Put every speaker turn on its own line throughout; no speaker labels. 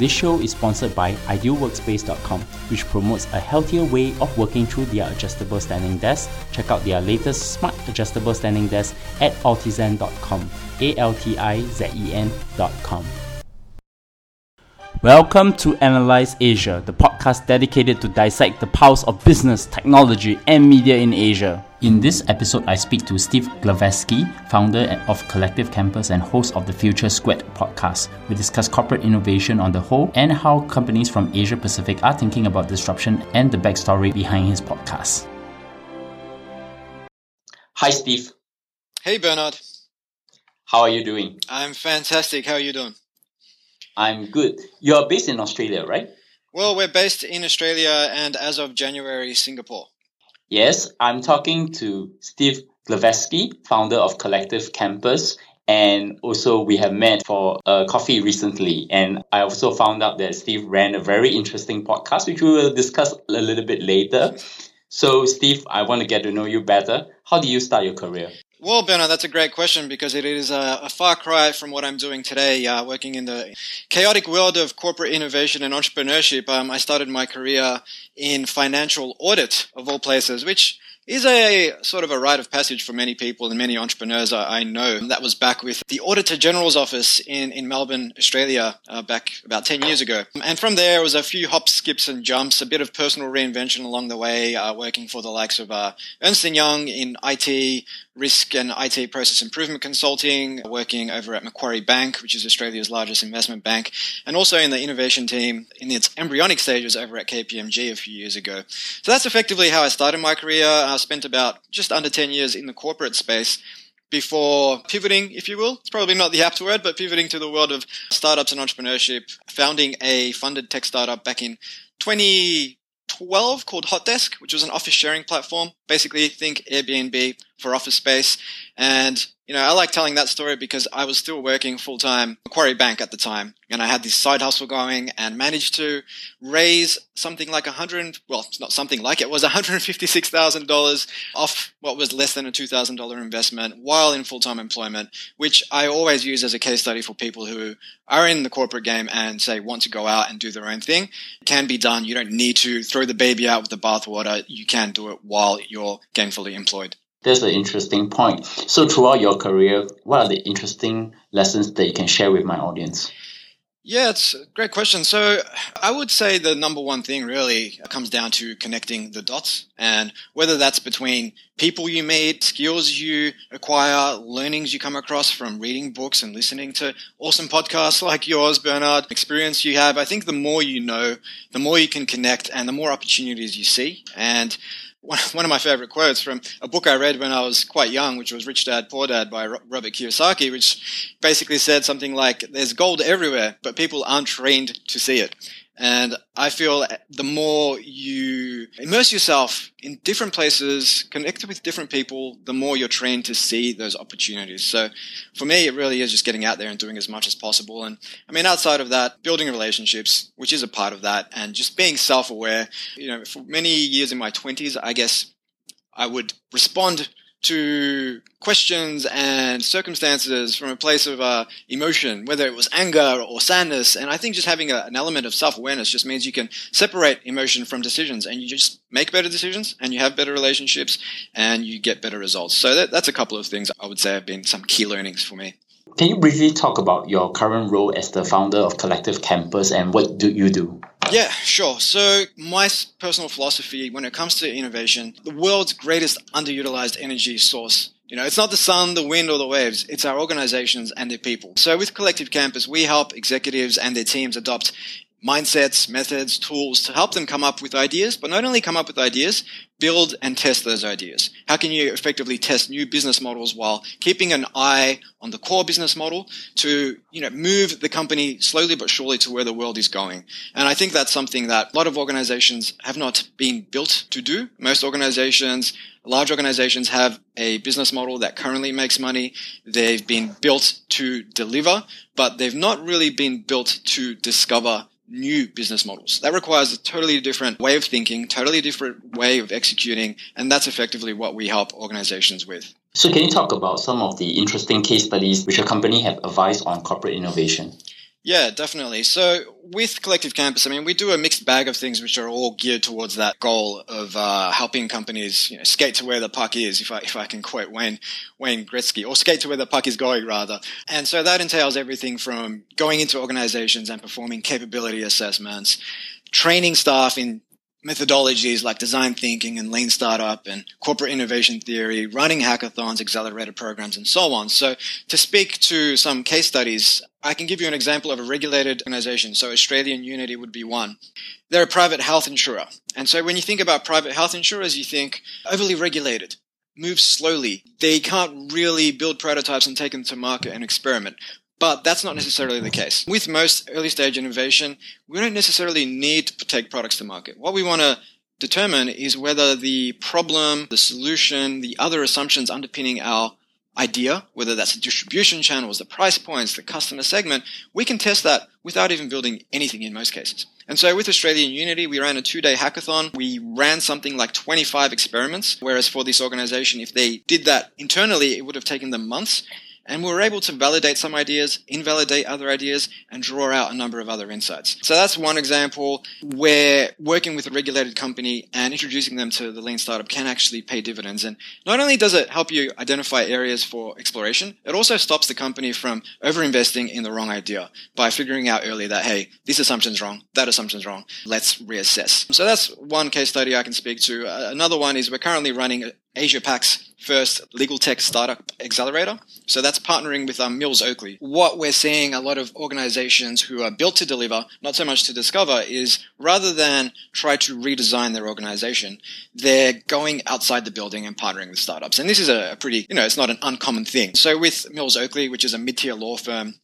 This show is sponsored by idealworkspace.com, which promotes a healthier way of working through their adjustable standing desk. Check out their latest smart adjustable standing desk at altizen.com. A L T I Z E N.com. Welcome to Analyze Asia, the podcast dedicated to dissect the pulse of business, technology, and media in Asia. In this episode, I speak to Steve Glaveski, founder of Collective Campus and host of the Future Squared podcast. We discuss corporate innovation on the whole and how companies from Asia Pacific are thinking about disruption and the backstory behind his podcast. Hi, Steve.
Hey, Bernard.
How are you doing?
I'm fantastic. How are you doing?
I'm good. You're based in Australia, right?
Well, we're based in Australia and as of January, Singapore.
Yes, I'm talking to Steve Glaveski, founder of Collective Campus. And also, we have met for a coffee recently. And I also found out that Steve ran a very interesting podcast, which we will discuss a little bit later. So, Steve, I want to get to know you better. How did you start your career?
Well, Bernard, that's a great question because it is a, a far cry from what I'm doing today, uh, working in the chaotic world of corporate innovation and entrepreneurship. Um, I started my career in financial audit, of all places, which is a sort of a rite of passage for many people and many entrepreneurs I, know. That was back with the Auditor General's office in, in Melbourne, Australia, uh, back about 10 years ago. And from there it was a few hops, skips, and jumps, a bit of personal reinvention along the way, uh, working for the likes of uh, Ernst & Young in IT, risk and IT process improvement consulting, working over at Macquarie Bank, which is Australia's largest investment bank, and also in the innovation team in its embryonic stages over at KPMG a few years ago. So that's effectively how I started my career. I spent about just under 10 years in the corporate space before pivoting, if you will. It's probably not the apt word, but pivoting to the world of startups and entrepreneurship, founding a funded tech startup back in 2012 called Hotdesk, which was an office sharing platform. Basically, think Airbnb for office space. And, you know, I like telling that story because I was still working full time Macquarie Bank at the time. And I had this side hustle going and managed to raise something like a hundred, well, it's not something like it, it was $156,000 off what was less than a $2,000 investment while in full time employment, which I always use as a case study for people who are in the corporate game and say want to go out and do their own thing. It can be done. You don't need to throw the baby out with the bathwater. You can do it while you're gainfully employed.
That's an interesting point. So, throughout your career, what are the interesting lessons that you can share with my audience?
Yeah, it's a great question. So, I would say the number one thing really comes down to connecting the dots and whether that's between people you meet, skills you acquire, learnings you come across from reading books and listening to awesome podcasts like yours, Bernard, experience you have. I think the more you know, the more you can connect and the more opportunities you see. And one of my favorite quotes from a book I read when I was quite young, which was Rich Dad Poor Dad by Robert Kiyosaki, which basically said something like, there's gold everywhere, but people aren't trained to see it. And I feel the more you immerse yourself in different places, connect with different people, the more you're trained to see those opportunities. So for me, it really is just getting out there and doing as much as possible. And I mean, outside of that, building relationships, which is a part of that, and just being self-aware. You know, for many years in my twenties, I guess I would respond to questions and circumstances from a place of uh, emotion, whether it was anger or sadness. And I think just having a, an element of self awareness just means you can separate emotion from decisions and you just make better decisions and you have better relationships and you get better results. So that, that's a couple of things I would say have been some key learnings for me.
Can you briefly talk about your current role as the founder of Collective Campus and what do you do?
Yeah, sure. So, my personal philosophy when it comes to innovation, the world's greatest underutilized energy source you know, it's not the sun, the wind, or the waves. It's our organizations and their people. So with Collective Campus, we help executives and their teams adopt mindsets, methods, tools to help them come up with ideas, but not only come up with ideas, build and test those ideas. How can you effectively test new business models while keeping an eye on the core business model to, you know, move the company slowly but surely to where the world is going? And I think that's something that a lot of organizations have not been built to do. Most organizations large organizations have a business model that currently makes money. They've been built to deliver, but they've not really been built to discover new business models. That requires a totally different way of thinking, totally different way of executing, and that's effectively what we help organizations with.
So, can you talk about some of the interesting case studies which your company have advised on corporate innovation?
Yeah, definitely. So with Collective Campus, I mean, we do a mixed bag of things which are all geared towards that goal of uh, helping companies you know, skate to where the puck is, if I, if I can quote Wayne, Wayne Gretzky, or skate to where the puck is going, rather. And so that entails everything from going into organizations and performing capability assessments, training staff in methodologies like design thinking and lean startup and corporate innovation theory, running hackathons, accelerator programs, and so on. So to speak to some case studies, I can give you an example of a regulated organization. So Australian Unity would be one. They're a private health insurer. And so when you think about private health insurers, you think overly regulated, move slowly. They can't really build prototypes and take them to market and experiment. But that's not necessarily the case. With most early stage innovation, we don't necessarily need to take products to market. What we want to determine is whether the problem, the solution, the other assumptions underpinning our idea, whether that's the distribution channels, the price points, the customer segment, we can test that without even building anything in most cases. And so with Australian Unity, we ran a two day hackathon. We ran something like 25 experiments, whereas for this organization, if they did that internally, it would have taken them months. And we were able to validate some ideas, invalidate other ideas, and draw out a number of other insights. So that's one example where working with a regulated company and introducing them to the lean startup can actually pay dividends. And not only does it help you identify areas for exploration, it also stops the company from overinvesting in the wrong idea by figuring out early that, hey, this assumption's wrong, that assumption's wrong, let's reassess. So that's one case study I can speak to. Uh, another one is we're currently running Asia Pac's first legal tech startup accelerator. So that's partnering with um, Mills Oakley. What we're seeing a lot of organizations who are built to deliver, not so much to discover, is rather than try to redesign their organization, they're going outside the building and partnering with startups. And this is a pretty, you know, it's not an uncommon thing. So with Mills Oakley, which is a mid-tier law firm,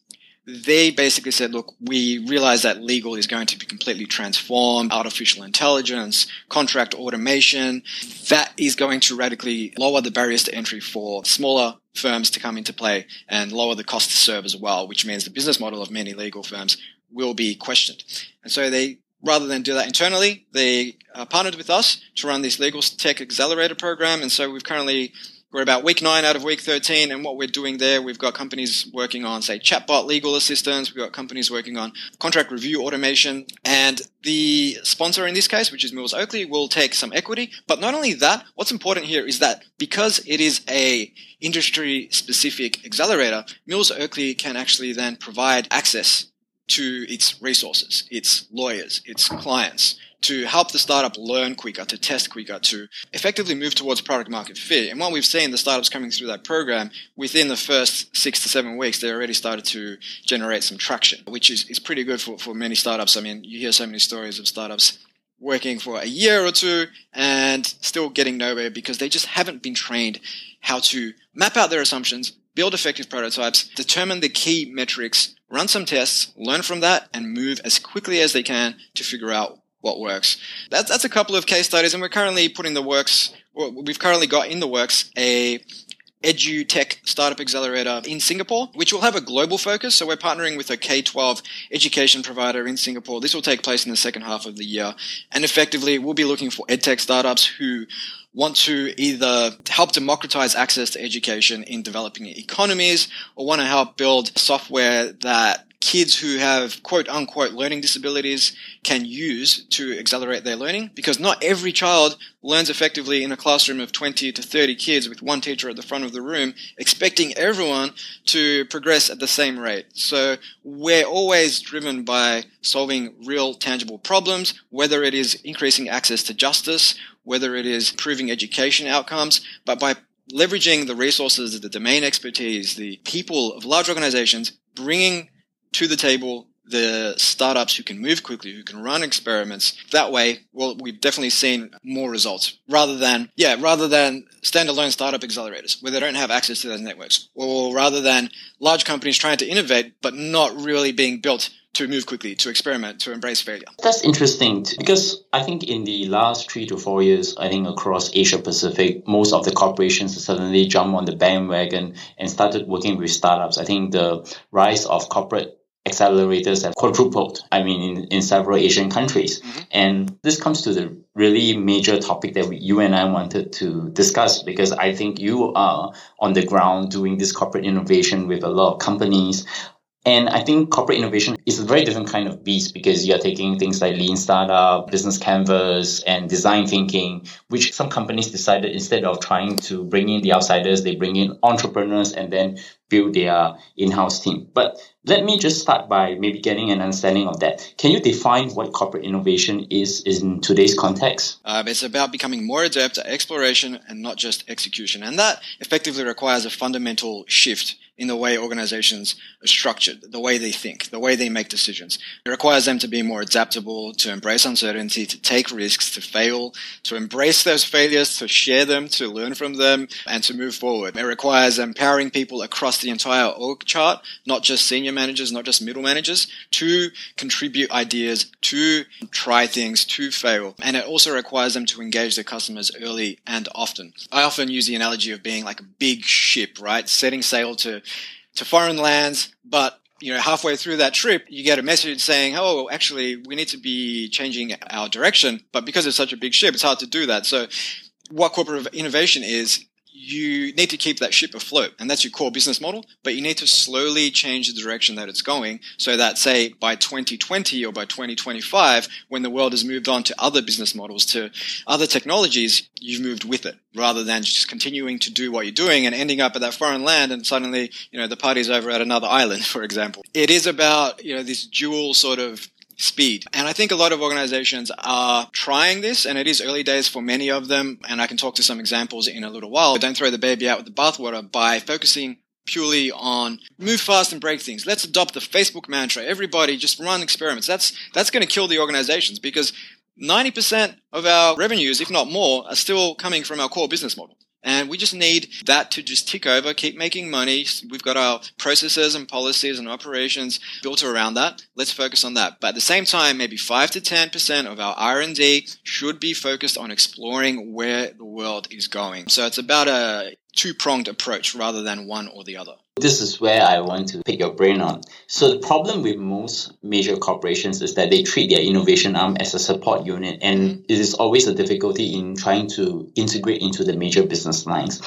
they basically said, look, we realize that legal is going to be completely transformed, artificial intelligence, contract automation. That is going to radically lower the barriers to entry for smaller firms to come into play and lower the cost to serve as well, which means the business model of many legal firms will be questioned. And so they rather than do that internally, they uh, partnered with us to run this legal tech accelerator program. And so we've currently we're about week nine out of week 13, and what we're doing there, we've got companies working on, say, chatbot legal assistance, we've got companies working on contract review automation, and the sponsor in this case, which is Mills Oakley, will take some equity. But not only that, what's important here is that because it is a industry specific accelerator, Mills Oakley can actually then provide access to its resources, its lawyers, its clients, to help the startup learn quicker, to test quicker, to effectively move towards product market fit. And what we've seen, the startups coming through that program, within the first six to seven weeks, they already started to generate some traction, which is, is pretty good for, for many startups. I mean, you hear so many stories of startups working for a year or two and still getting nowhere because they just haven't been trained how to map out their assumptions, build effective prototypes, determine the key metrics, run some tests, learn from that, and move as quickly as they can to figure out what works. That's, that's a couple of case studies, and we're currently putting the works, we've currently got in the works a EduTech Startup Accelerator in Singapore, which will have a global focus. So we're partnering with a K-12 education provider in Singapore. This will take place in the second half of the year. And effectively, we'll be looking for edtech startups who want to either help democratize access to education in developing economies or want to help build software that kids who have quote unquote learning disabilities can use to accelerate their learning because not every child learns effectively in a classroom of 20 to 30 kids with one teacher at the front of the room expecting everyone to progress at the same rate. So we're always driven by solving real tangible problems, whether it is increasing access to justice, whether it is improving education outcomes, but by leveraging the resources, the domain expertise, the people of large organizations, bringing to the table the startups who can move quickly, who can run experiments. That way, well, we've definitely seen more results rather than, yeah, rather than standalone startup accelerators where they don't have access to those networks or rather than large companies trying to innovate but not really being built to move quickly, to experiment, to embrace failure.
That's interesting because I think in the last three to four years, I think across Asia Pacific, most of the corporations suddenly jumped on the bandwagon and started working with startups. I think the rise of corporate accelerators have quadrupled, I mean, in, in several Asian countries. Mm-hmm. And this comes to the really major topic that we, you and I wanted to discuss because I think you are on the ground doing this corporate innovation with a lot of companies. And I think corporate innovation is a very different kind of beast because you're taking things like lean startup, business canvas, and design thinking, which some companies decided instead of trying to bring in the outsiders, they bring in entrepreneurs and then build their in-house team. But let me just start by maybe getting an understanding of that. Can you define what corporate innovation is in today's context?
Um, it's about becoming more adept at exploration and not just execution. And that effectively requires a fundamental shift in the way organizations are structured, the way they think, the way they make decisions. It requires them to be more adaptable, to embrace uncertainty, to take risks, to fail, to embrace those failures, to share them, to learn from them, and to move forward. It requires empowering people across the entire org chart, not just senior managers, not just middle managers, to contribute ideas, to try things, to fail. And it also requires them to engage their customers early and often. I often use the analogy of being like a big ship, right? Setting sail to to foreign lands, but you know, halfway through that trip, you get a message saying, "Oh, actually, we need to be changing our direction." But because it's such a big ship, it's hard to do that. So, what corporate innovation is you need to keep that ship afloat and that's your core business model but you need to slowly change the direction that it's going so that say by 2020 or by 2025 when the world has moved on to other business models to other technologies you've moved with it rather than just continuing to do what you're doing and ending up at that foreign land and suddenly you know the party's over at another island for example. It is about you know this dual sort of speed. And I think a lot of organizations are trying this, and it is early days for many of them. And I can talk to some examples in a little while. But don't throw the baby out with the bathwater by focusing purely on move fast and break things. Let's adopt the Facebook mantra. Everybody just run experiments. That's that's going to kill the organizations because 90% of our revenues, if not more, are still coming from our core business model. And we just need that to just tick over, keep making money. We've got our processes and policies and operations built around that. Let's focus on that. But at the same time, maybe 5 to 10% of our R&D should be focused on exploring where the world is going. So it's about a two-pronged approach rather than one or the other.
This is where I want to pick your brain on. So the problem with most major corporations is that they treat their innovation arm as a support unit and mm-hmm. it is always a difficulty in trying to integrate into the major business lines.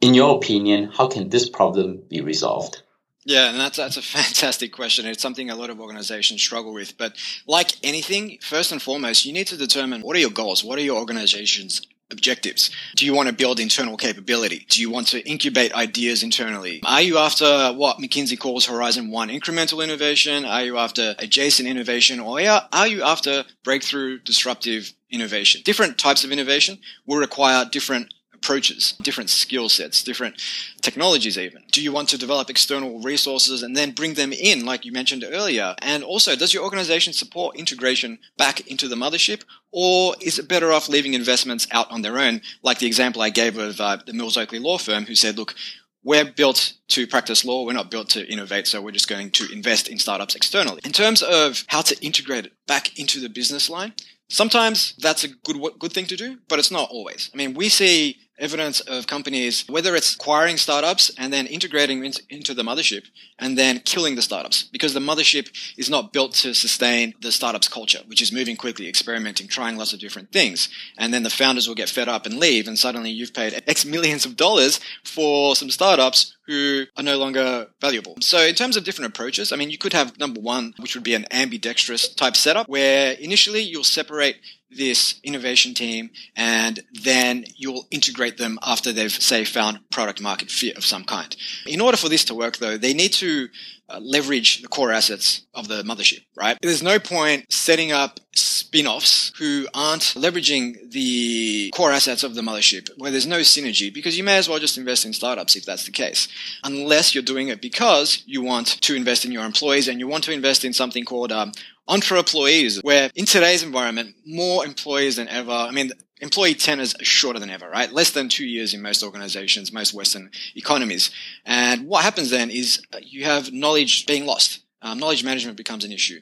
In your opinion, how can this problem be resolved?
Yeah, and that's that's a fantastic question. It's something a lot of organizations struggle with. But like anything, first and foremost, you need to determine what are your goals, what are your organization's objectives? Do you want to build internal capability? Do you want to incubate ideas internally? Are you after what McKinsey calls Horizon 1 incremental innovation? Are you after adjacent innovation? Or are you after breakthrough disruptive innovation? Different types of innovation will require different approaches, different skill sets, different technologies even. Do you want to develop external resources and then bring them in, like you mentioned earlier? And also, does your organization support integration back into the mothership? Or is it better off leaving investments out on their own, like the example I gave of uh, the Mills Oakley law firm who said, look, we're built to practice law. We're not built to innovate. So we're just going to invest in startups externally. In terms of how to integrate it back into the business line, sometimes that's a good, good thing to do, but it's not always. I mean, we see evidence of companies, whether it's acquiring startups and then integrating into the mothership and then killing the startups because the mothership is not built to sustain the startup's culture, which is moving quickly, experimenting, trying lots of different things. And then the founders will get fed up and leave. And suddenly you've paid X millions of dollars for some startups who are no longer valuable. So in terms of different approaches, I mean, you could have number one, which would be an ambidextrous type setup where initially you'll separate this innovation team and then you'll integrate them after they've say found product market fit of some kind. In order for this to work though they need to uh, leverage the core assets of the mothership right? There's no point setting up spin-offs who aren't leveraging the core assets of the mothership where there's no synergy because you may as well just invest in startups if that's the case unless you're doing it because you want to invest in your employees and you want to invest in something called um, entre employees, where in today's environment, more employees than ever, I mean, employee tenures are shorter than ever, right? Less than two years in most organizations, most Western economies. And what happens then is uh, you have knowledge being lost. Um, knowledge management becomes an issue.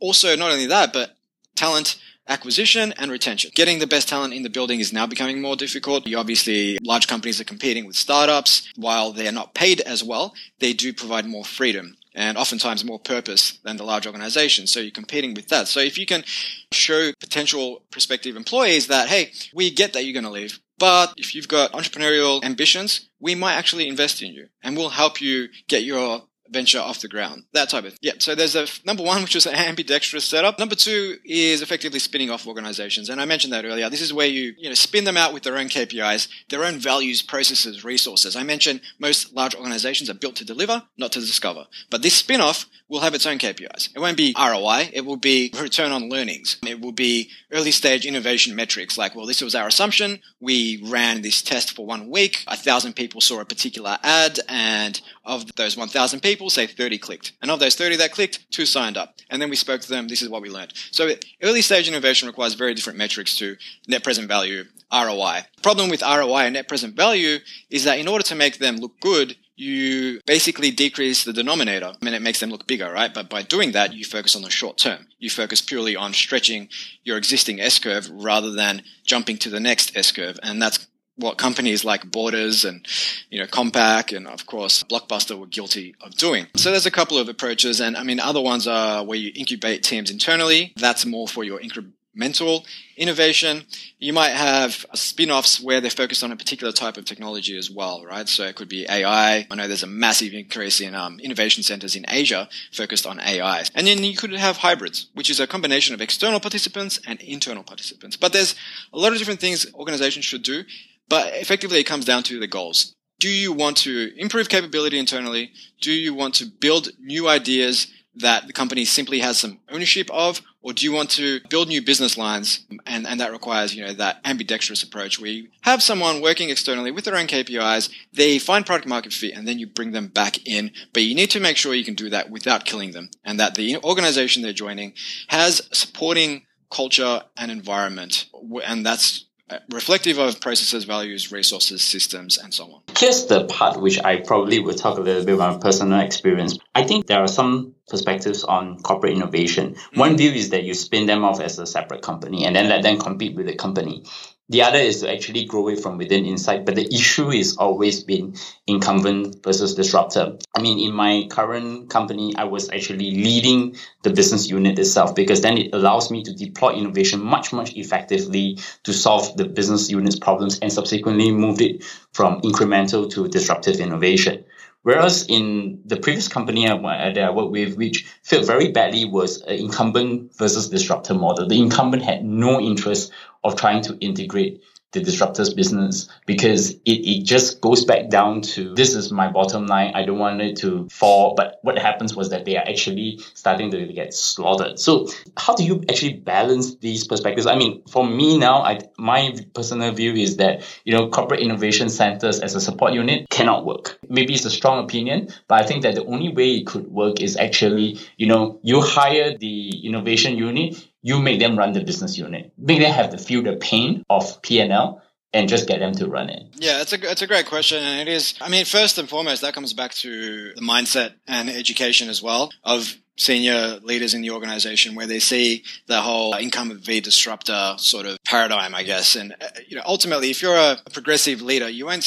Also, not only that, but talent acquisition and retention. Getting the best talent in the building is now becoming more difficult. You obviously, large companies are competing with startups. While they are not paid as well, they do provide more freedom and oftentimes more purpose than the large organization. So you're competing with that. So if you can show potential prospective employees that, hey, we get that you're going to leave, but if you've got entrepreneurial ambitions, we might actually invest in you and we'll help you get your venture off the ground. That type of yeah. So there's a number one, which is an ambidextrous setup. Number two is effectively spinning off organizations, and I mentioned that earlier. This is where you you know spin them out with their own KPIs, their own values, processes, resources. I mentioned most large organizations are built to deliver, not to discover. But this spin-off will have its own KPIs. It won't be ROI. It will be return on learnings. It will be early stage innovation metrics like, well, this was our assumption. We ran this test for one week. A thousand people saw a particular ad and of those 1,000 people, say 30 clicked. And of those 30 that clicked, two signed up. And then we spoke to them. This is what we learned. So early stage innovation requires very different metrics to net present value, ROI. The problem with ROI and net present value is that in order to make them look good, you basically decrease the denominator and it makes them look bigger, right? But by doing that, you focus on the short term. You focus purely on stretching your existing S curve rather than jumping to the next S curve. And that's what companies like Borders and, you know, Compaq and of course Blockbuster were guilty of doing. So there's a couple of approaches. And I mean, other ones are where you incubate teams internally. That's more for your incremental innovation. You might have spin-offs where they're focused on a particular type of technology as well, right? So it could be AI. I know there's a massive increase in um, innovation centers in Asia focused on AI. And then you could have hybrids, which is a combination of external participants and internal participants. But there's a lot of different things organizations should do. But effectively, it comes down to the goals. Do you want to improve capability internally? Do you want to build new ideas that the company simply has some ownership of? Or do you want to build new business lines? And, and that requires, you know, that ambidextrous approach where you have someone working externally with their own KPIs, they find product market fit, and then you bring them back in. But you need to make sure you can do that without killing them and that the organization they're joining has supporting culture and environment. And that's reflective of processes, values, resources, systems, and so on.
Here's the part which I probably will talk a little bit about personal experience. I think there are some perspectives on corporate innovation. Mm-hmm. One view is that you spin them off as a separate company and then let them compete with the company. The other is to actually grow it from within inside. But the issue is always been incumbent versus disruptor. I mean, in my current company, I was actually leading the business unit itself because then it allows me to deploy innovation much, much effectively to solve the business unit's problems and subsequently moved it from incremental to disruptive innovation. Whereas in the previous company I, uh, that I worked with, which failed very badly, was an incumbent versus disruptor model. The incumbent had no interest of trying to integrate the disruptors business because it, it just goes back down to this is my bottom line. I don't want it to fall. But what happens was that they are actually starting to get slaughtered. So how do you actually balance these perspectives? I mean, for me now, I, my personal view is that, you know, corporate innovation centers as a support unit cannot work. Maybe it's a strong opinion, but I think that the only way it could work is actually, you know, you hire the innovation unit, you make them run the business unit, make them have to feel the pain of P&L and just get them to run it?
Yeah, it's a, it's a great question. And it is, I mean, first and foremost, that comes back to the mindset and education as well of senior leaders in the organization where they see the whole incumbent v disruptor sort of paradigm, I guess. And, uh, you know, ultimately, if you're a progressive leader, you won't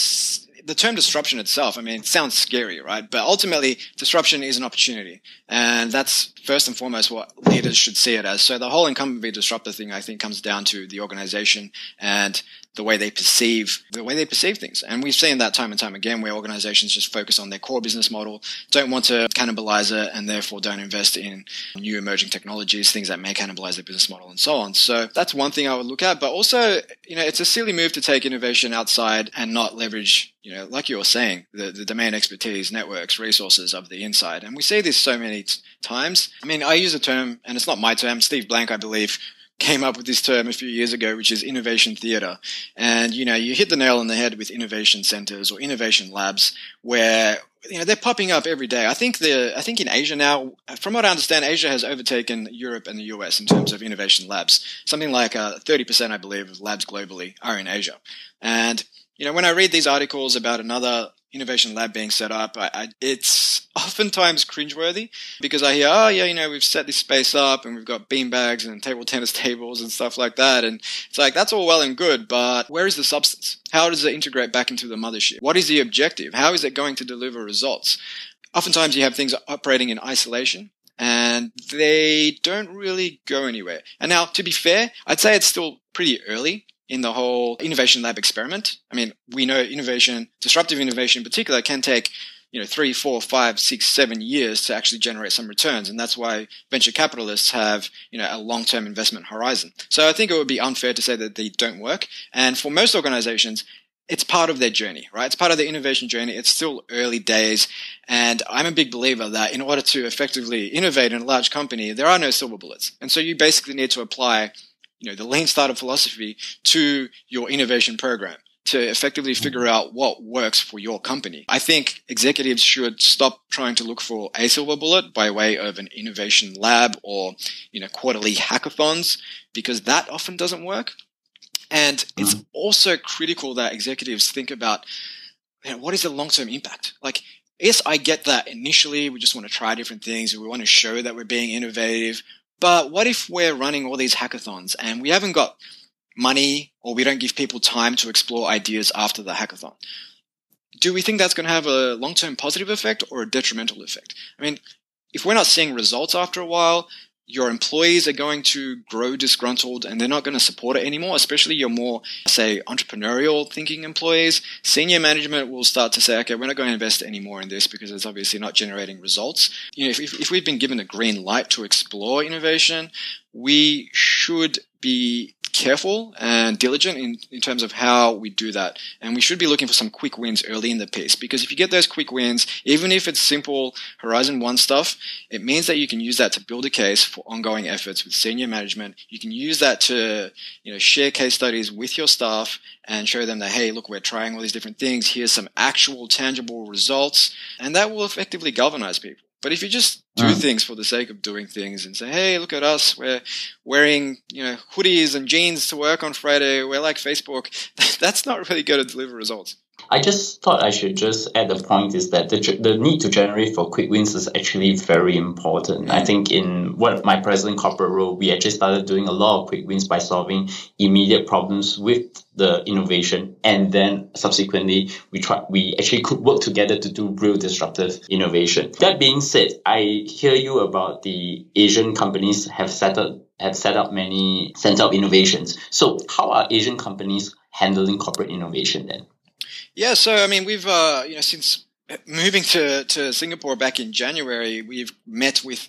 the term disruption itself, I mean, it sounds scary, right? But ultimately, disruption is an opportunity. And that's first and foremost what leaders should see it as. So the whole incumbent disruptor thing, I think, comes down to the organization and the way they perceive the way they perceive things. And we've seen that time and time again where organizations just focus on their core business model, don't want to cannibalize it, and therefore don't invest in new emerging technologies, things that may cannibalize their business model and so on. So that's one thing I would look at. But also, you know, it's a silly move to take innovation outside and not leverage you know, like you were saying, the, the domain expertise, networks, resources of the inside. And we see this so many t- times. I mean, I use a term, and it's not my term. Steve Blank, I believe, came up with this term a few years ago, which is innovation theater. And, you know, you hit the nail on the head with innovation centers or innovation labs where, you know, they're popping up every day. I think the, I think in Asia now, from what I understand, Asia has overtaken Europe and the US in terms of innovation labs. Something like uh, 30%, I believe, of labs globally are in Asia. And, you know, when I read these articles about another innovation lab being set up, I, I, it's oftentimes cringeworthy because I hear, oh yeah, you know, we've set this space up and we've got bean bags and table tennis tables and stuff like that, and it's like that's all well and good, but where is the substance? How does it integrate back into the mothership? What is the objective? How is it going to deliver results? Oftentimes, you have things operating in isolation. And they don't really go anywhere. And now, to be fair, I'd say it's still pretty early in the whole innovation lab experiment. I mean, we know innovation, disruptive innovation in particular, can take you know three, four, five, six, seven years to actually generate some returns, and that's why venture capitalists have you know a long-term investment horizon. So I think it would be unfair to say that they don't work. And for most organizations, it's part of their journey, right? It's part of the innovation journey. It's still early days. And I'm a big believer that in order to effectively innovate in a large company, there are no silver bullets. And so you basically need to apply, you know, the lean startup philosophy to your innovation program to effectively mm-hmm. figure out what works for your company. I think executives should stop trying to look for a silver bullet by way of an innovation lab or, you know, quarterly hackathons because that often doesn't work. And it's mm. also critical that executives think about you know, what is the long term impact? Like, yes, I get that initially we just want to try different things. and We want to show that we're being innovative. But what if we're running all these hackathons and we haven't got money or we don't give people time to explore ideas after the hackathon? Do we think that's going to have a long term positive effect or a detrimental effect? I mean, if we're not seeing results after a while, your employees are going to grow disgruntled and they're not going to support it anymore, especially your more, say, entrepreneurial thinking employees. Senior management will start to say, okay, we're not going to invest anymore in this because it's obviously not generating results. You know, if, if we've been given a green light to explore innovation, we should be careful and diligent in, in terms of how we do that. And we should be looking for some quick wins early in the piece because if you get those quick wins, even if it's simple Horizon 1 stuff, it means that you can use that to build a case for ongoing efforts with senior management. You can use that to, you know, share case studies with your staff and show them that, hey, look, we're trying all these different things. Here's some actual tangible results. And that will effectively galvanize people. But if you just do mm. things for the sake of doing things and say, "Hey, look at us. We're wearing, you know, hoodies and jeans to work on Friday. We're like Facebook." That's not really going to deliver results.
I just thought I should just add a point is that the, the need to generate for quick wins is actually very important. I think in of my present corporate role, we actually started doing a lot of quick wins by solving immediate problems with the innovation. And then subsequently, we try, we actually could work together to do real disruptive innovation. That being said, I hear you about the Asian companies have set up, have set up many center of innovations. So how are Asian companies handling corporate innovation then?
Yeah, so I mean, we've uh, you know since moving to, to Singapore back in January, we've met with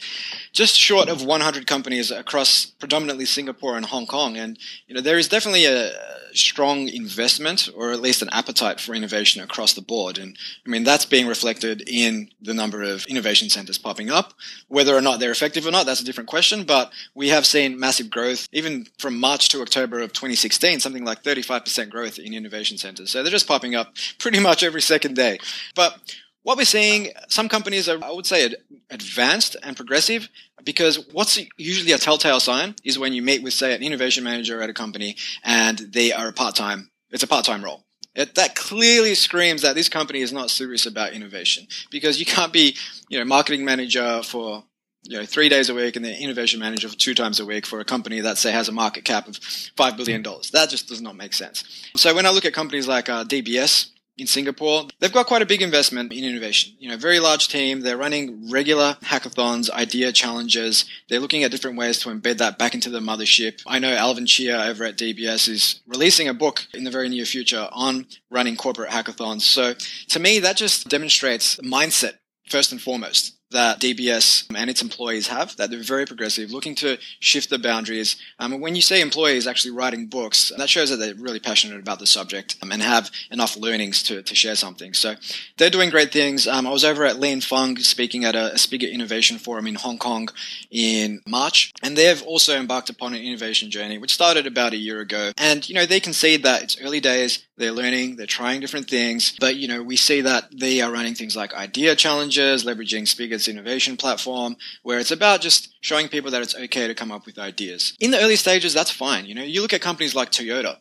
just short of 100 companies across predominantly Singapore and Hong Kong, and you know there is definitely a strong investment or at least an appetite for innovation across the board. And I mean, that's being reflected in the number of innovation centers popping up. Whether or not they're effective or not, that's a different question. But we have seen massive growth, even from March to October of 2016, something like 35% growth in innovation centers. So they're just popping up pretty much every second day. But what we're seeing, some companies are, I would say, advanced and progressive because what's usually a telltale sign is when you meet with, say, an innovation manager at a company and they are a part-time, it's a part-time role. It, that clearly screams that this company is not serious about innovation because you can't be, you know, marketing manager for you know, three days a week and the innovation manager for two times a week for a company that say has a market cap of five billion dollars. That just does not make sense. So when I look at companies like uh, DBS, in Singapore. They've got quite a big investment in innovation. You know, very large team. They're running regular hackathons, idea challenges. They're looking at different ways to embed that back into the mothership. I know Alvin Chia over at DBS is releasing a book in the very near future on running corporate hackathons. So to me, that just demonstrates mindset first and foremost that DBS and its employees have, that they're very progressive, looking to shift the boundaries. Um, when you say employees actually writing books, that shows that they're really passionate about the subject um, and have enough learnings to, to share something. So they're doing great things. Um, I was over at Li & Fung speaking at a, a Spigit Innovation Forum in Hong Kong in March, and they've also embarked upon an innovation journey, which started about a year ago. And, you know, they can see that it's early days, they're learning, they're trying different things, but, you know, we see that they are running things like idea challenges, leveraging Spigit innovation platform, where it's about just showing people that it's okay to come up with ideas. In the early stages, that's fine. You know, you look at companies like Toyota.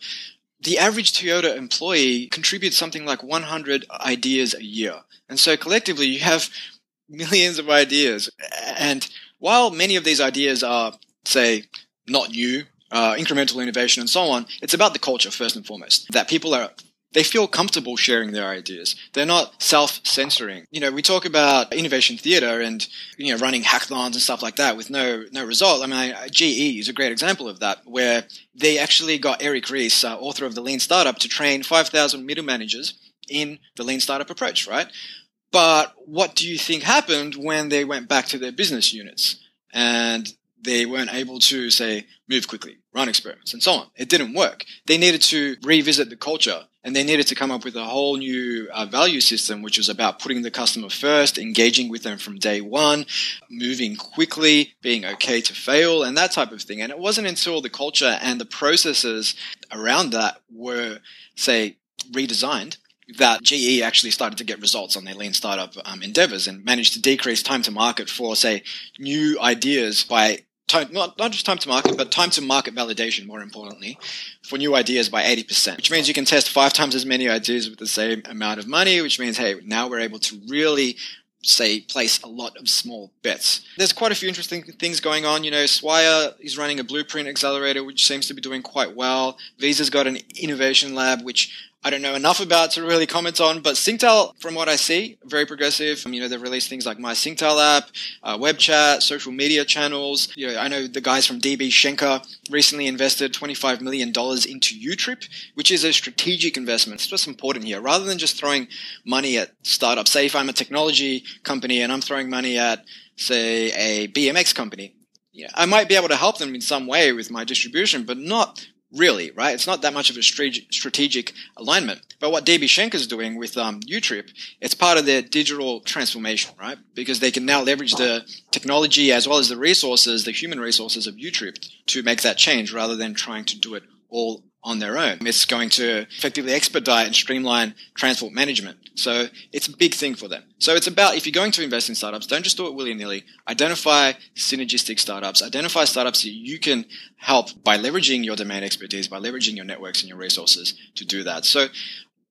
The average Toyota employee contributes something like 100 ideas a year. And so collectively, you have millions of ideas. And while many of these ideas are, say, not new, uh, incremental innovation and so on, it's about the culture first and foremost. That people are they feel comfortable sharing their ideas. They're not self-censoring. You know, we talk about innovation theater and you know running hackathons and stuff like that with no no result. I mean, GE is a great example of that, where they actually got Eric Ries, uh, author of the Lean Startup, to train 5,000 middle managers in the Lean Startup approach, right? But what do you think happened when they went back to their business units and they weren't able to say move quickly, run experiments, and so on? It didn't work. They needed to revisit the culture and they needed to come up with a whole new uh, value system, which was about putting the customer first, engaging with them from day one, moving quickly, being okay to fail, and that type of thing. And it wasn't until the culture and the processes around that were, say, redesigned that GE actually started to get results on their lean startup um, endeavors and managed to decrease time to market for, say, new ideas by time, not, not just time to market, but time to market validation, more importantly, for new ideas by 80%, which means you can test five times as many ideas with the same amount of money, which means, hey, now we're able to really say place a lot of small bets. There's quite a few interesting things going on. You know, Swire is running a blueprint accelerator, which seems to be doing quite well. Visa's got an innovation lab, which I don't know enough about to really comment on, but Singtel, from what I see, very progressive. You know, they've released things like My Singtel app, uh, web chat, social media channels. You know, I know the guys from DB Schenker recently invested $25 million into uShip, which is a strategic investment. It's just important here. Rather than just throwing money at startups, say if I'm a technology company and I'm throwing money at, say, a BMX company, yeah, I might be able to help them in some way with my distribution, but not really, right? It's not that much of a strategic alignment. But what DB Schenker is doing with um, uShip, it's part of their digital transformation, right? Because they can now leverage the technology as well as the resources, the human resources of uShip to make that change rather than trying to do it all on their own. It's going to effectively expedite and streamline transport management. So it's a big thing for them. So it's about if you're going to invest in startups, don't just do it willy nilly. Identify synergistic startups. Identify startups that you can help by leveraging your domain expertise, by leveraging your networks and your resources to do that. So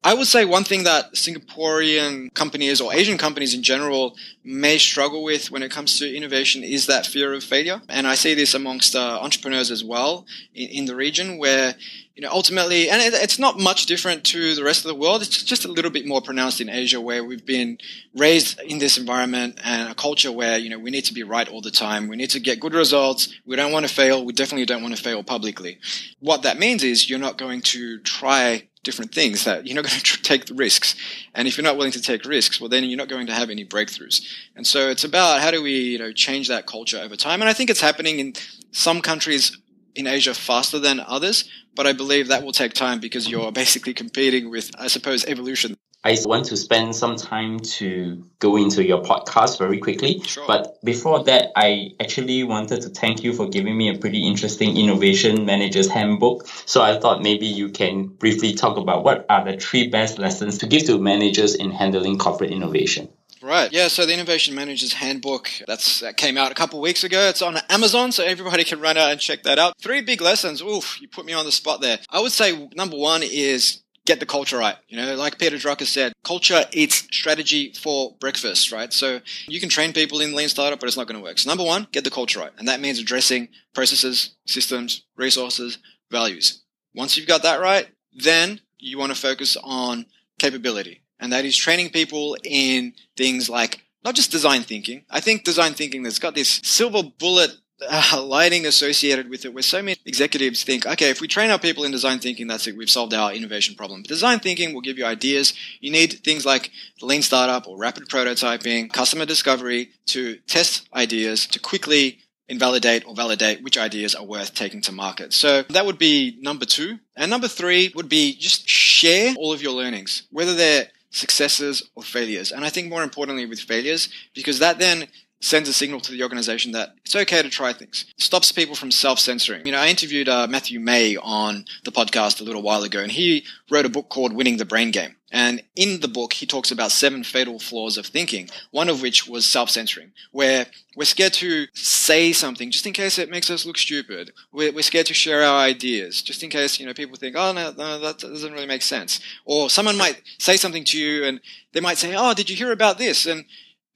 I would say one thing that Singaporean companies or Asian companies in general may struggle with when it comes to innovation is that fear of failure. And I see this amongst uh, entrepreneurs as well in, in, the region where, you know, ultimately, and it, it's not much different to the rest of the world. It's just a little bit more pronounced in Asia where we've been raised in this environment and a culture where, you know, we need to be right all the time. We need to get good results. We don't want to fail. We definitely don't want to fail publicly. What that means is you're not going to try different things that you're not going to take the risks. And if you're not willing to take risks, well, then you're not going to have any breakthroughs. And so it's about how do we, you know, change that culture over time. And I think it's happening in some countries in Asia faster than others, but I believe that will take time because you're basically competing with, I suppose, evolution.
I want to spend some time to go into your podcast very quickly. Sure. But before that, I actually wanted to thank you for giving me a pretty interesting innovation manager's handbook. So I thought maybe you can briefly talk about what are the three best lessons to give to managers in handling corporate innovation.
Right. Yeah. So the Innovation Manager's Handbook that's that came out a couple weeks ago. It's on Amazon, so everybody can run out and check that out. Three big lessons. Oof, you put me on the spot there. I would say number one is get the culture right. You know, like Peter Drucker said, culture eats strategy for breakfast, right? So you can train people in lean startup, but it's not going to work. So number one, get the culture right. And that means addressing processes, systems, resources, values. Once you've got that right, then you want to focus on capability. And that is training people in things like not just design thinking. I think design thinking that's got this silver bullet uh, lighting associated with it where so many executives think, okay, if we train our people in design thinking, that's it, we've solved our innovation problem. But design thinking will give you ideas. You need things like lean startup or rapid prototyping, customer discovery to test ideas, to quickly invalidate or validate which ideas are worth taking to market. So that would be number two. And number three would be just share all of your learnings, whether they're successes or failures. And I think more importantly with failures, because that then sends a signal to the organization that it's okay to try things. stops people from self-censoring. You know, I interviewed uh, Matthew May on the podcast a little while ago, and he wrote a book called Winning the Brain Game. And in the book, he talks about seven fatal flaws of thinking, one of which was self-censoring, where we're scared to say something just in case it makes us look stupid. We're, we're scared to share our ideas just in case, you know, people think, oh, no, no, that doesn't really make sense. Or someone might say something to you and they might say, oh, did you hear about this? And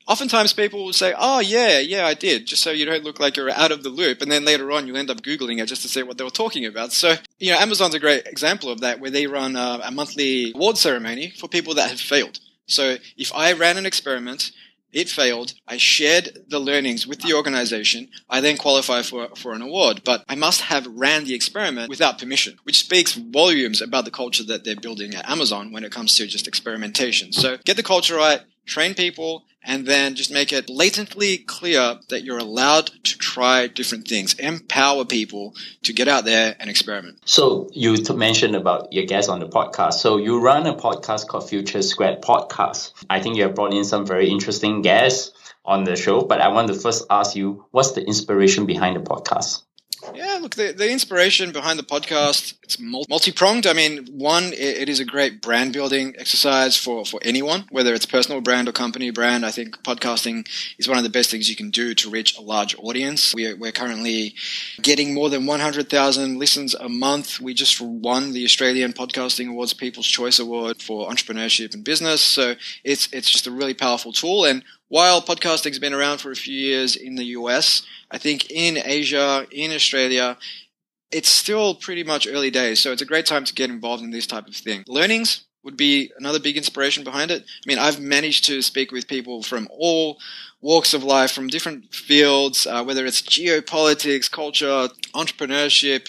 oftentimes people will say, "Oh yeah, yeah, I did," just so you don't look like you're out of the loop, and then later on you'll end up googling it just to see what they were talking about. So you know, Amazon's a great example of that, where they run a, a monthly award ceremony for people that have failed. So if I ran an experiment it failed. I shared the learnings with the organization. I then qualify for, for an award, but I must have ran the experiment without permission, which speaks volumes about the culture that they're building at Amazon when it comes to just experimentation. So get the culture right, train people, and then just make it blatantly clear that you're allowed to try different things. Empower people to get out there and experiment.
So you mentioned about your guest on the podcast. So you run a podcast called Future Squared Podcast. I think you have brought in some very interesting guests on the show, but I want to first ask you, what's the inspiration behind the podcast?
Yeah, look, the, the inspiration behind the podcast, it's multi-pronged. I mean, one, it, it is a great brand building exercise for, for anyone, whether it's personal brand or company brand. I think podcasting is one of the best things you can do to reach a large audience. We're, we're currently getting more than 100,000 listens a month. We just won the Australian Podcasting Awards People's Choice Award for entrepreneurship and business. So it's, it's just a really powerful tool. And while podcasting's been around for a few years in the US, I think in Asia, in Australia, it's still pretty much early days. So it's a great time to get involved in this type of thing. Learnings would be another big inspiration behind it. I mean, I've managed to speak with people from all walks of life, from different fields, uh, whether it's geopolitics, culture, entrepreneurship,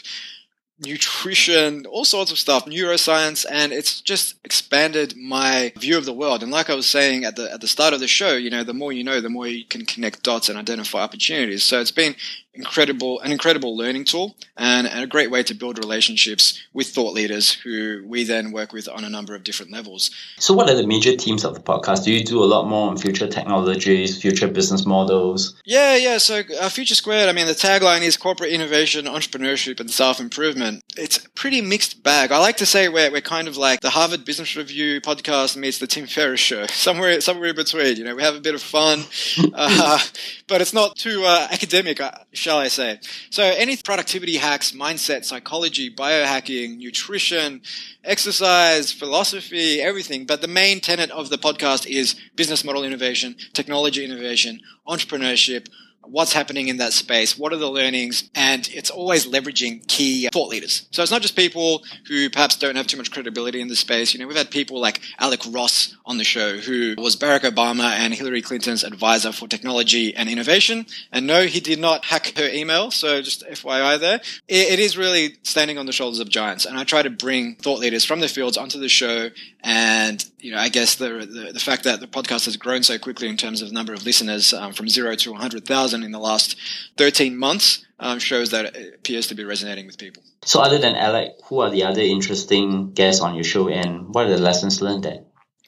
nutrition, all sorts of stuff, neuroscience, and it's just expanded my view of the world. And like I was saying at the at the start of the show, you know, the more you know, the more you can connect dots and identify opportunities. So it's been incredible, an incredible learning tool and, and, a great way to build relationships with thought leaders who we then work with on a number of different levels.
So, what are the major themes of the podcast? Do you do a lot more on future technologies, future business models?
Yeah, yeah. So, uh, Future Squared, I mean, the tagline is corporate innovation, entrepreneurship, and self improvement. It's a pretty mixed bag. I like to say we're, we're kind of like the Harvard Business Review podcast meets the Tim Ferriss show, somewhere, somewhere in between. You know, we have a bit of fun, uh, but it's not too uh, academic. Uh, shall I say. So any productivity hacks, mindset, psychology, biohacking, nutrition, exercise, philosophy, everything. But the main tenet of the podcast is business model innovation, technology innovation, entrepreneurship, what's happening in that space, what are the learnings, and it's always leveraging key thought leaders. So it's not just people who perhaps don't have too much credibility in the space. You know, we've had people like Alec Ross on the show, who was Barack Obama and Hillary Clinton's advisor for technology and innovation. And no, he did not hack her email. So just FYI there. it, it is really standing on the shoulders of giants. And I try to bring thought leaders from the fields onto the show. And, you know, I guess the, the, the fact that the podcast has grown so quickly in terms of number of listeners um, from zero to 100,000 in the last 13 months um, shows that it appears to be resonating with people.
So, other than Alec, who are the other interesting guests on your show, and what are the lessons learned there?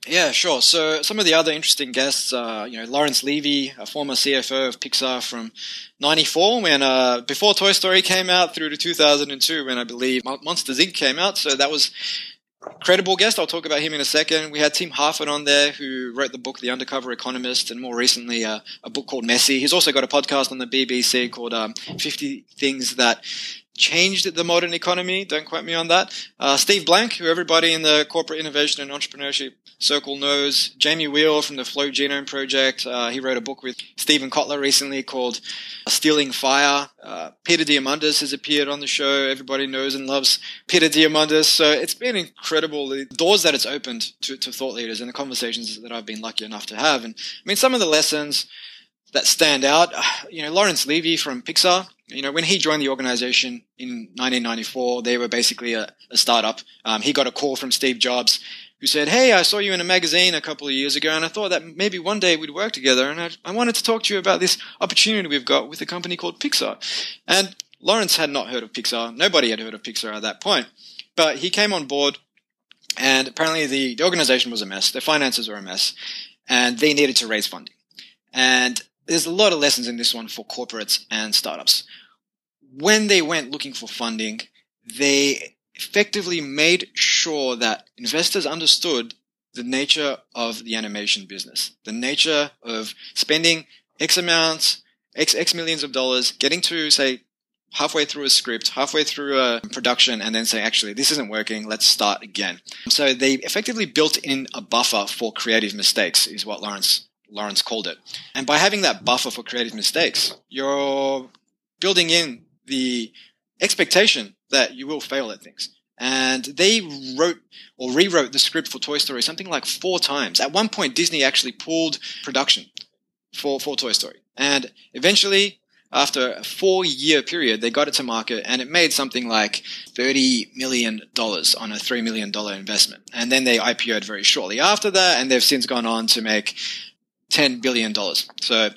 Yeah, sure. So some of the other interesting guests, uh, you know, Lawrence Levy, a former CFO of Pixar from '94, when uh, before Toy Story came out, through to 2002, when I believe Monsters Inc. came out. So that was credible guest. I'll talk about him in a second. We had Tim Harford on there, who wrote the book The Undercover Economist, and more recently uh, a book called Messy. He's also got a podcast on the BBC called um, 50 Things That changed the modern economy. Don't quote me on that. Uh, Steve Blank, who everybody in the corporate innovation and entrepreneurship circle knows. Jamie Wheal from the Flow Genome Project. Uh, he wrote a book with Steven Kotler recently called Stealing Fire. Uh, Peter Diamandis has appeared on the show. Everybody knows and loves Peter Diamandis. So it's been incredible the doors that it's opened to, to thought leaders and the conversations that I've been lucky enough to have. And I mean, some of the lessons that stand out, uh, you know, Lawrence Levy from Pixar, you know, when he joined the organization in 1994, they were basically a, a startup. Um, he got a call from Steve Jobs who said, Hey, I saw you in a magazine a couple of years ago, and I thought that maybe one day we'd work together, and I, I wanted to talk to you about this opportunity we've got with a company called Pixar. And Lawrence had not heard of Pixar. Nobody had heard of Pixar at that point. But he came on board, and apparently the, the organization was a mess. Their finances were a mess, and they needed to raise funding. And there's a lot of lessons in this one for corporates and startups when they went looking for funding, they effectively made sure that investors understood the nature of the animation business, the nature of spending X amounts, X, X millions of dollars, getting to say halfway through a script, halfway through a production, and then say, actually, this isn't working, let's start again. So they effectively built in a buffer for creative mistakes, is what Lawrence Lawrence called it. And by having that buffer for creative mistakes, you're building in the expectation that you will fail at things. And they wrote or rewrote the script for Toy Story something like four times. At one point, Disney actually pulled production for, for Toy Story. And eventually, after a four year period, they got it to market and it made something like $30 million on a $3 million investment. And then they IPO'd very shortly after that, and they've since gone on to make $10 billion. So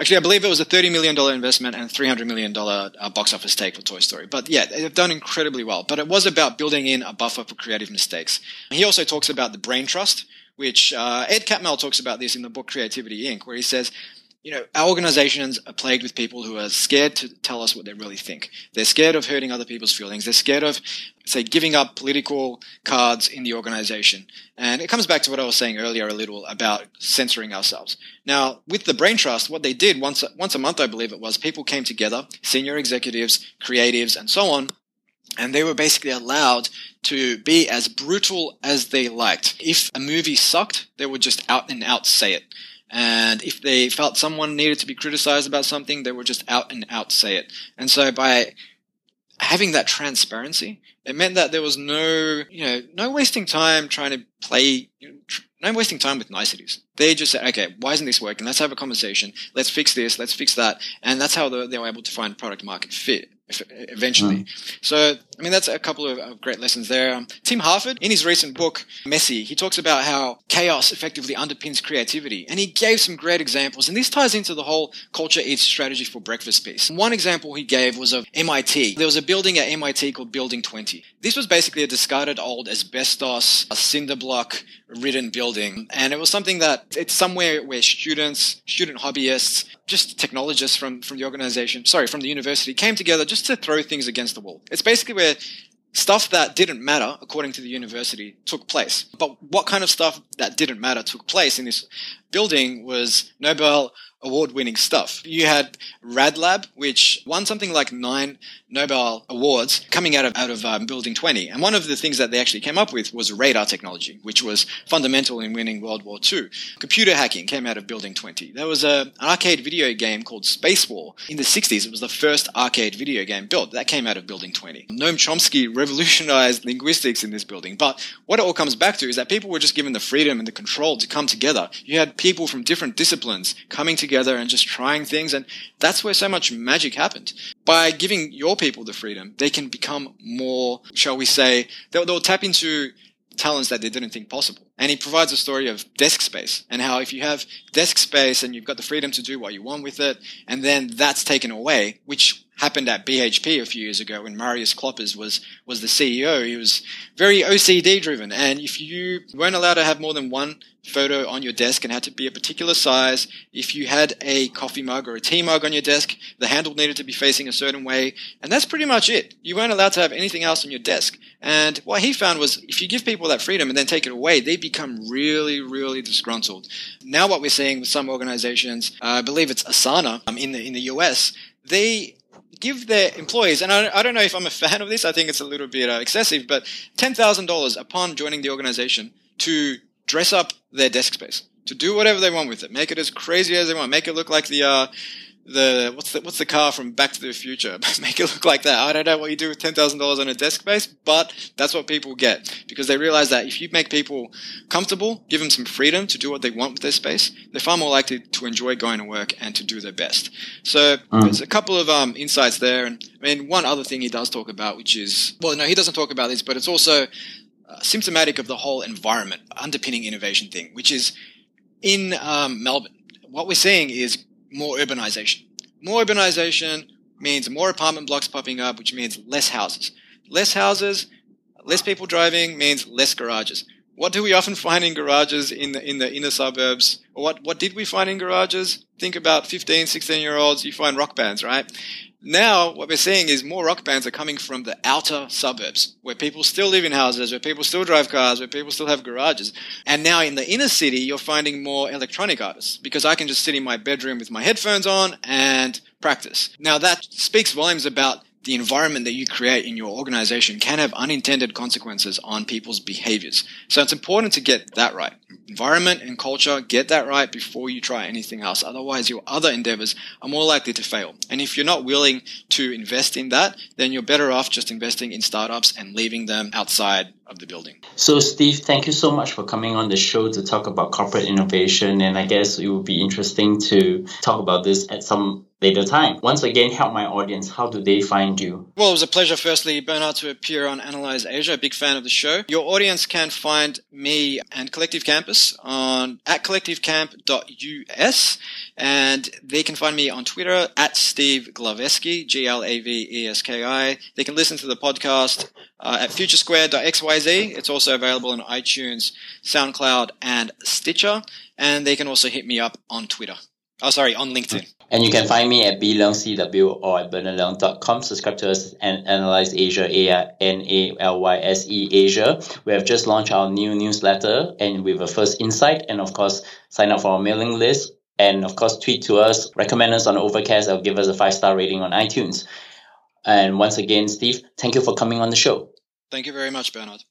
Actually, I believe it was a $30 million investment and $300 million uh, box office take for Toy Story. But yeah, they've done incredibly well. But it was about building in a buffer for creative mistakes. He also talks about the brain trust, which uh, Ed Catmull talks about this in the book Creativity Inc., where he says you know, our organizations are plagued with people who are scared to tell us what they really think. They're scared of hurting other people's feelings. They're scared of, say, giving up political cards in the organization. And it comes back to what I was saying earlier a little about censoring ourselves. Now, with the Brain Trust, what they did once, once a month, I believe it was, people came together, senior executives, creatives, and so on, and they were basically allowed to be as brutal as they liked. If a movie sucked, they would just out and out say it. And if they felt someone needed to be criticized about something, they would just out and out say it. And so by having that transparency, it meant that there was no, you know, no wasting time trying to play, you know, tr- no wasting time with niceties. They just said, okay, why isn't this working? Let's have a conversation. Let's fix this. Let's fix that. And that's how they were able to find product market fit eventually. Mm. So, I mean, that's a couple of, of great lessons there. Um, Tim Harford, in his recent book, Messy, he talks about how chaos effectively underpins creativity. And he gave some great examples. And this ties into the whole culture eats strategy for breakfast piece. One example he gave was of MIT. There was a building at MIT called Building 20. This was basically a discarded old asbestos, a cinder block ridden building. And it was something that it's somewhere where students, student hobbyists, just technologists from, from the organization, sorry, from the university came together just to throw things against the wall. It's basically where stuff that didn't matter, according to the university, took place. But what kind of stuff that didn't matter took place in this building was Nobel award winning stuff. You had RadLab, which won something like nine Nobel Awards coming out of, out of um, Building 20. And one of the things that they actually came up with was radar technology, which was fundamental in winning World War II. Computer hacking came out of Building 20. There was a, an arcade video game called Space War. In the 60s, it was the first arcade video game built. That came out of Building 20. Noam Chomsky revolutionized linguistics in this building. But what it all comes back to is that people were just given the freedom and the control to come together. You had people from different disciplines coming together and just trying things. And that's where so much magic happened. By giving your people the freedom, they can become more, shall we say, they'll, they'll tap into talents that they didn't think possible. And he provides a story of desk space and how if you have desk space and you've got the freedom to do what you want with it, and then that's taken away, which happened at BHP a few years ago when Marius Kloppers was, was the CEO. He was very OCD driven. And if you weren't allowed to have more than one photo on your desk and had to be a particular size, if you had a coffee mug or a tea mug on your desk, the handle needed to be facing a certain way. And that's pretty much it. You weren't allowed to have anything else on your desk. And what he found was if you give people that freedom and then take it away, they become really, really disgruntled. Now what we're seeing with some organizations, uh, I believe it's Asana um, in the, in the US, they give their employees, and I, I, don't know if I'm a fan of this, I think it's a little bit uh, excessive, but $10,000 upon joining the organization to dress up their desk space, to do whatever they want with it, make it as crazy as they want, make it look like the, uh, the what's the what's the car from Back to the Future? Make it look like that. I don't know what you do with ten thousand dollars on a desk space, but that's what people get because they realize that if you make people comfortable, give them some freedom to do what they want with their space, they're far more likely to enjoy going to work and to do their best. So mm. there's a couple of um, insights there, and I mean one other thing he does talk about, which is well, no, he doesn't talk about this, but it's also uh, symptomatic of the whole environment underpinning innovation thing, which is in um, Melbourne. What we're seeing is more urbanization. More urbanization means more apartment blocks popping up, which means less houses. Less houses, less people driving means less garages. What do we often find in garages in the, in the inner suburbs? what, what did we find in garages? Think about 15, 16 year olds, you find rock bands, right? Now, what we're seeing is more rock bands are coming from the outer suburbs, where people still live in houses, where people still drive cars, where people still have garages. And now in the inner city, you're finding more electronic artists, because I can just sit in my bedroom with my headphones on and practice. Now that speaks volumes about the environment that you create in your organization can have unintended consequences on people's behaviors. So it's important to get that right. Environment and culture, get that right before you try anything else. Otherwise, your other endeavors are more likely to fail. And if you're not willing to invest in that, then you're better off just investing in startups and leaving them outside of the building.
So, Steve, thank you so much for coming on the show to talk about corporate innovation. And I guess it would be interesting to talk about this at some later time. Once again, help my audience. How do they find you?
Well, it was a pleasure, firstly, Bernard, to appear on Analyse Asia. A big fan of the show. Your audience can find me and Collective Campus on at collectivecamp.us, and they can find me on Twitter at Steve Glaveski, G L A V E S K I. They can listen to the podcast uh, at futuresquared.xyz. It's also available on iTunes, SoundCloud, and Stitcher. And they can also hit me up on Twitter. Oh, sorry, on LinkedIn.
And you can find me at bleongcw or at bernardleong.com. Subscribe to us and Analyse Asia, A-N-A-L-Y-S-E Asia. We have just launched our new newsletter and with a first insight. And of course, sign up for our mailing list. And of course, tweet to us, recommend us on Overcast, or give us a five star rating on iTunes. And once again, Steve, thank you for coming on the show.
Thank you very much, Bernard.